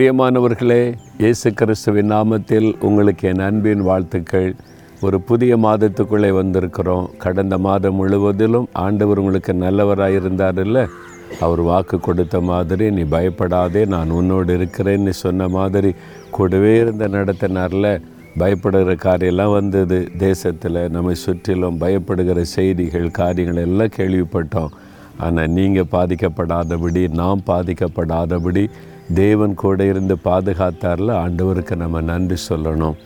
பிரியமானவர்களே இயேசு கிறிஸ்துவின் நாமத்தில் உங்களுக்கு என் அன்பின் வாழ்த்துக்கள். ஒரு புதிய மாதத்துக்குள்ளே வந்திருக்கிறோம். கடந்த மாதம் முழுவதிலும் ஆண்டவர் உங்களுக்கு நல்லவராக இருந்தார்ல அவர் வாக்கு கொடுத்த மாதிரி நீ பயப்படாதே நான் உன்னோடு இருக்கிறேன்னு சொன்ன மாதிரி கூடவே இருந்த நடத்தினார்ல. பயப்படுகிற காரியெல்லாம் வந்தது. தேசத்தில் நம்மை சுற்றிலும் பயப்படுகிற செய்திகள் காரியங்கள் எல்லாம் கேள்விப்பட்டோம். ஆனால் நீங்கள் பாதிக்கப்படாதபடி நாம் பாதிக்கப்படாதபடி தேவன் கூட இருந்து பாதுகாத்தாரில் ஆண்டவருக்கு நம்ம நன்றி சொல்லணும்.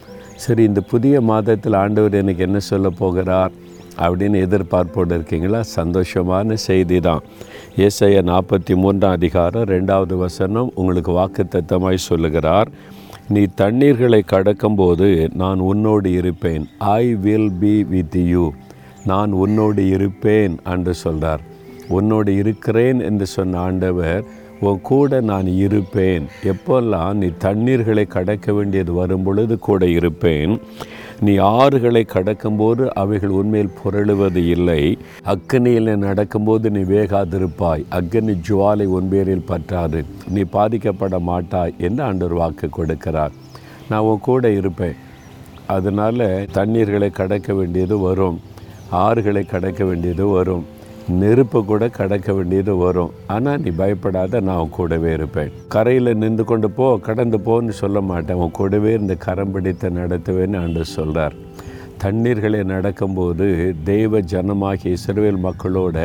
சரி இந்த புதிய மாதத்தில் ஆண்டவர் எனக்கு என்ன சொல்ல போகிறார் அப்படின்னு எதிர்பார்ப்போடு இருக்கீங்களா? சந்தோஷமான செய்தி தான் ஏசைய நாற்பத்தி மூன்றாம் அதிகாரம் ரெண்டாவது வசனம் உங்களுக்கு வாக்கு சொல்லுகிறார். நீ தண்ணீர்களை கடக்கும்போது நான் உன்னோடு இருப்பேன். I will be with you நான் உன்னோடு இருப்பேன் என்று சொல்கிறார் உன்னோடு இருக்கிறேன் என்று சொன்ன ஆண்டவர் உன் கூட நான் இருப்பேன். எப்போல்லாம் நீ தண்ணீர்களை கடக்க வேண்டியது வரும் பொழுது கூட இருப்பேன். நீ ஆறுகளை கடக்கும்போது அவைகள் உண்மையில் புரளுவது இல்லை. அக்கனியில் நடக்கும்போது நீ வேகாதிருப்பாய். அக்கனி ஜுவாலை உன்பேரில் பற்றாது. நீ பாதிக்கப்பட மாட்டாய் என்று ஆண்டவர் வாக்கு கொடுக்கிறார். நான் உன் கூட இருப்பேன். அதனால் தண்ணீர்களை கடக்க வேண்டியது வரும். ஆறுகளை கடக்க வேண்டியது வரும். நெருப்பு கூட கடக்க வேண்டியது வரும். ஆனால் நீ பயப்படாத நான் கூடவே இருப்பேன். கரையில் நின்று கொண்டு போ கடந்து போன்னு சொல்ல மாட்டேன். உன் கூடவே இந்த கரம் பிடித்த நடத்துவேன்னு ஆண்டு சொல்கிறார் தண்ணீர்களை நடக்கும்போது தெய்வ ஜனமாகிய இஸ்ரேல் மக்களோட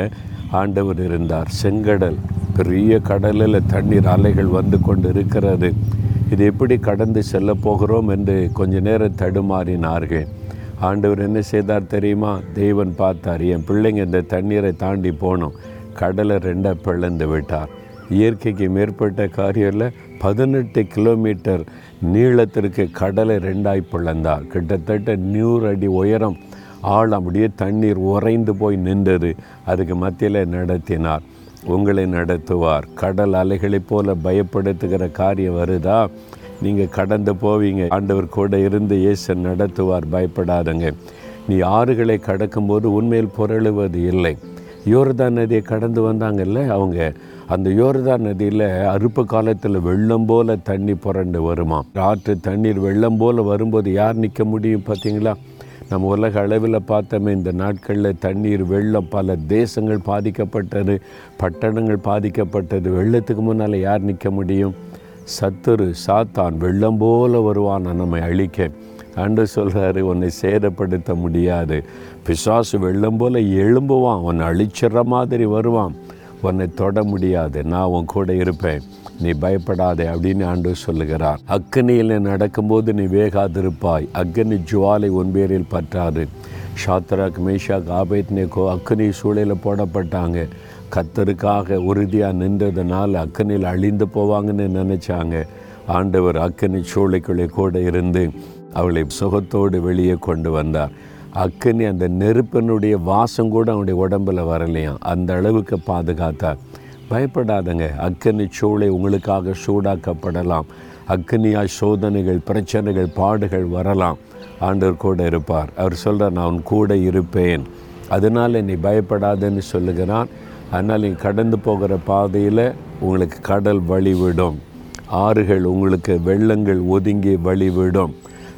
ஆண்டவர் இருந்தார். செங்கடல் பெரிய கடலில் தண்ணீர் அலைகள் வந்து கொண்டு இருக்கிறது இது எப்படி கடந்து செல்ல போகிறோம் என்று கொஞ்ச நேரம் தடுமாறினார்கள். ஆண்டவர் என்ன செய்தார் தெரியுமா? தெய்வன் பார்த்தார். என் பிள்ளைங்க இந்த தண்ணீரை தாண்டி போனோம். கடலை ரெண்டாக பிளந்து விட்டார். இயற்கைக்கு மேற்பட்ட காரியத்தில் பதினெட்டு கிலோமீட்டர் நீளத்திற்கு கடலை ரெண்டாய் பிளந்தார். கிட்டத்தட்ட நூறு அடி உயரம். ஆள் அப்படியே தண்ணீர் உறைந்து போய் நின்றது. அதுக்கு மத்தியில் நடத்தினார். உங்களை நடத்துவார். கடல் அலைகளைப் போல பயப்படுத்துகிற காரியம் வருதா? நீங்கள் கடந்து போவீங்க. ஆண்டவர் கூட இருந்து இயேசன் நடத்துவார். பயப்படாதங்க. நீ ஆறுகளை கடக்கும்போது உண்மையில் புரளுவது இல்லை. யோர்தான் நதியை கடந்து வந்தாங்கல்ல அவங்க? அந்த யோர்தான் நதியில் அறுப்பு காலத்தில் வெள்ளம் போல் தண்ணி புரண்டு வருமா? ஆற்று தண்ணீர் வெள்ளம் போல் வரும்போது யார் நிற்க முடியும் பார்த்தீங்களா நம்ம உலக அளவில் பார்த்தோமே இந்த நாட்களில் தண்ணீர் வெள்ளம் பல தேசங்கள் பாதிக்கப்பட்டது பட்டணங்கள் பாதிக்கப்பட்டது. வெள்ளத்துக்கு முன்னால் யார் நிற்க முடியும்? சத்துரு சாத்தான் வெள்ளம் போல வருவான் நம்மை அழிக்க. அன்று சொல்கிறாரு உன்னை சேதப்படுத்த முடியாது. பிசாசு வெள்ளம் போல எழும்புவான். உன்னை அழிச்சிட்ற மாதிரி வருவான். உன்னை தொட முடியாது. நான் உன் கூட இருப்பேன். நீ பயப்படாதே அப்படின்னு ஆண்டு சொல்லுகிறார். அக்கனியில் நடக்கும்போது நீ வேகாதிருப்பாய். அக்னி ஜுவாலை உன் பேரில் பற்றாது. ஷாத்ராக் மேஷாக் நேகோ அக்னி சூழலில் போடப்பட்டாங்க. கத்தருக்காக உறுதியாக நின்றதுனால அக்கனில் அழிந்து போவாங்கன்னு நினச்சாங்க. ஆண்டவர் அக்கனி சூளைக்குள்ளே கூட இருந்து அவளை சுகத்தோடு வெளியே கொண்டு வந்தார். அக்கனி அந்த நெருப்பினுடைய வாசம் கூட அவனுடைய உடம்பில் வரலையாம். அந்த அளவுக்கு பாதுகாத்தார். பயப்படாதங்க அக்கனி சூளை உங்களுக்காக சூடாக்கப்படலாம். அக்கனியாய் சோதனைகள் பிரச்சனைகள் பாடுகள் வரலாம். ஆண்டவர் கூட இருப்பார். அவர் சொல்கிறார் நான் உன் கூட இருப்பேன். அதனால் நீ பயப்படாதன்னு சொல்லுகிறான். ஆனால் நீங்கள் கடந்து போகிற பாதையில் உங்களுக்கு கடல் வழிவிடும். ஆறுகள் உங்களுக்கு வெள்ளங்கள் ஒதுங்கி வழிவிடும்.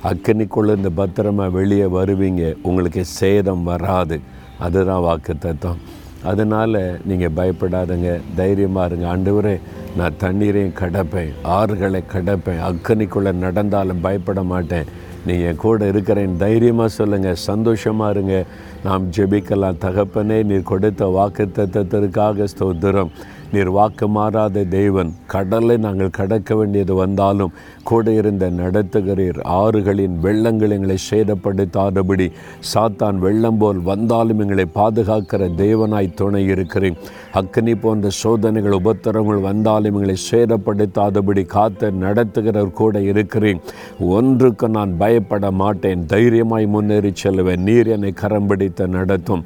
அக்கனிக்குள்ளே இந்த பத்திரமாக வெளியே வருவீங்க உங்களுக்கு சேதம் வராது. அதுதான் வாக்கு தத்துவம். அதனால் நீங்கள் பயப்படாதங்க தைரியமாக இருங்க. ஆண்டவரே நான் தண்ணீரையும் கடப்பேன் ஆறுகளை கடப்பேன். அக்கனிக்குள்ளே நடந்தாலும் பயப்பட மாட்டேன். நீங்கள் என் கூட இருக்கிறேன். தைரியமாக சொல்லுங்கள் சந்தோஷமாக இருங்க. நாம் ஜெபிக்கலாம். தகப்பனே நீர் கொடுத்த வாக்கு தத்துவத்திற்காக ஸ்தோத்திரம். நீர் வாக்கு மாறாத தேவன் கடலை நாங்கள் கடக்க வேண்டியது வந்தாலும் கூட இருந்த நடத்துகிறீர். ஆறுகளின் வெள்ளங்கள் எங்களை சேதப்படுத்தாதபடி சாத்தான் வெள்ளம் போல் வந்தாலும் எங்களை பாதுகாக்கிற தேவனாய் துணை இருக்கிறேன். அக்னி போன்ற சோதனைகள் உபத்திரங்கள் வந்தாலும் எங்களை சேதப்படுத்தாதபடி காத்த நடத்துகிறவர் கூட இருக்கிறேன். ஒன்றுக்கு நான் பயப்பட மாட்டேன். தைரியமாய் முன்னேறி செல்வேன் நீர் என்னை கரம் நடத்தும்.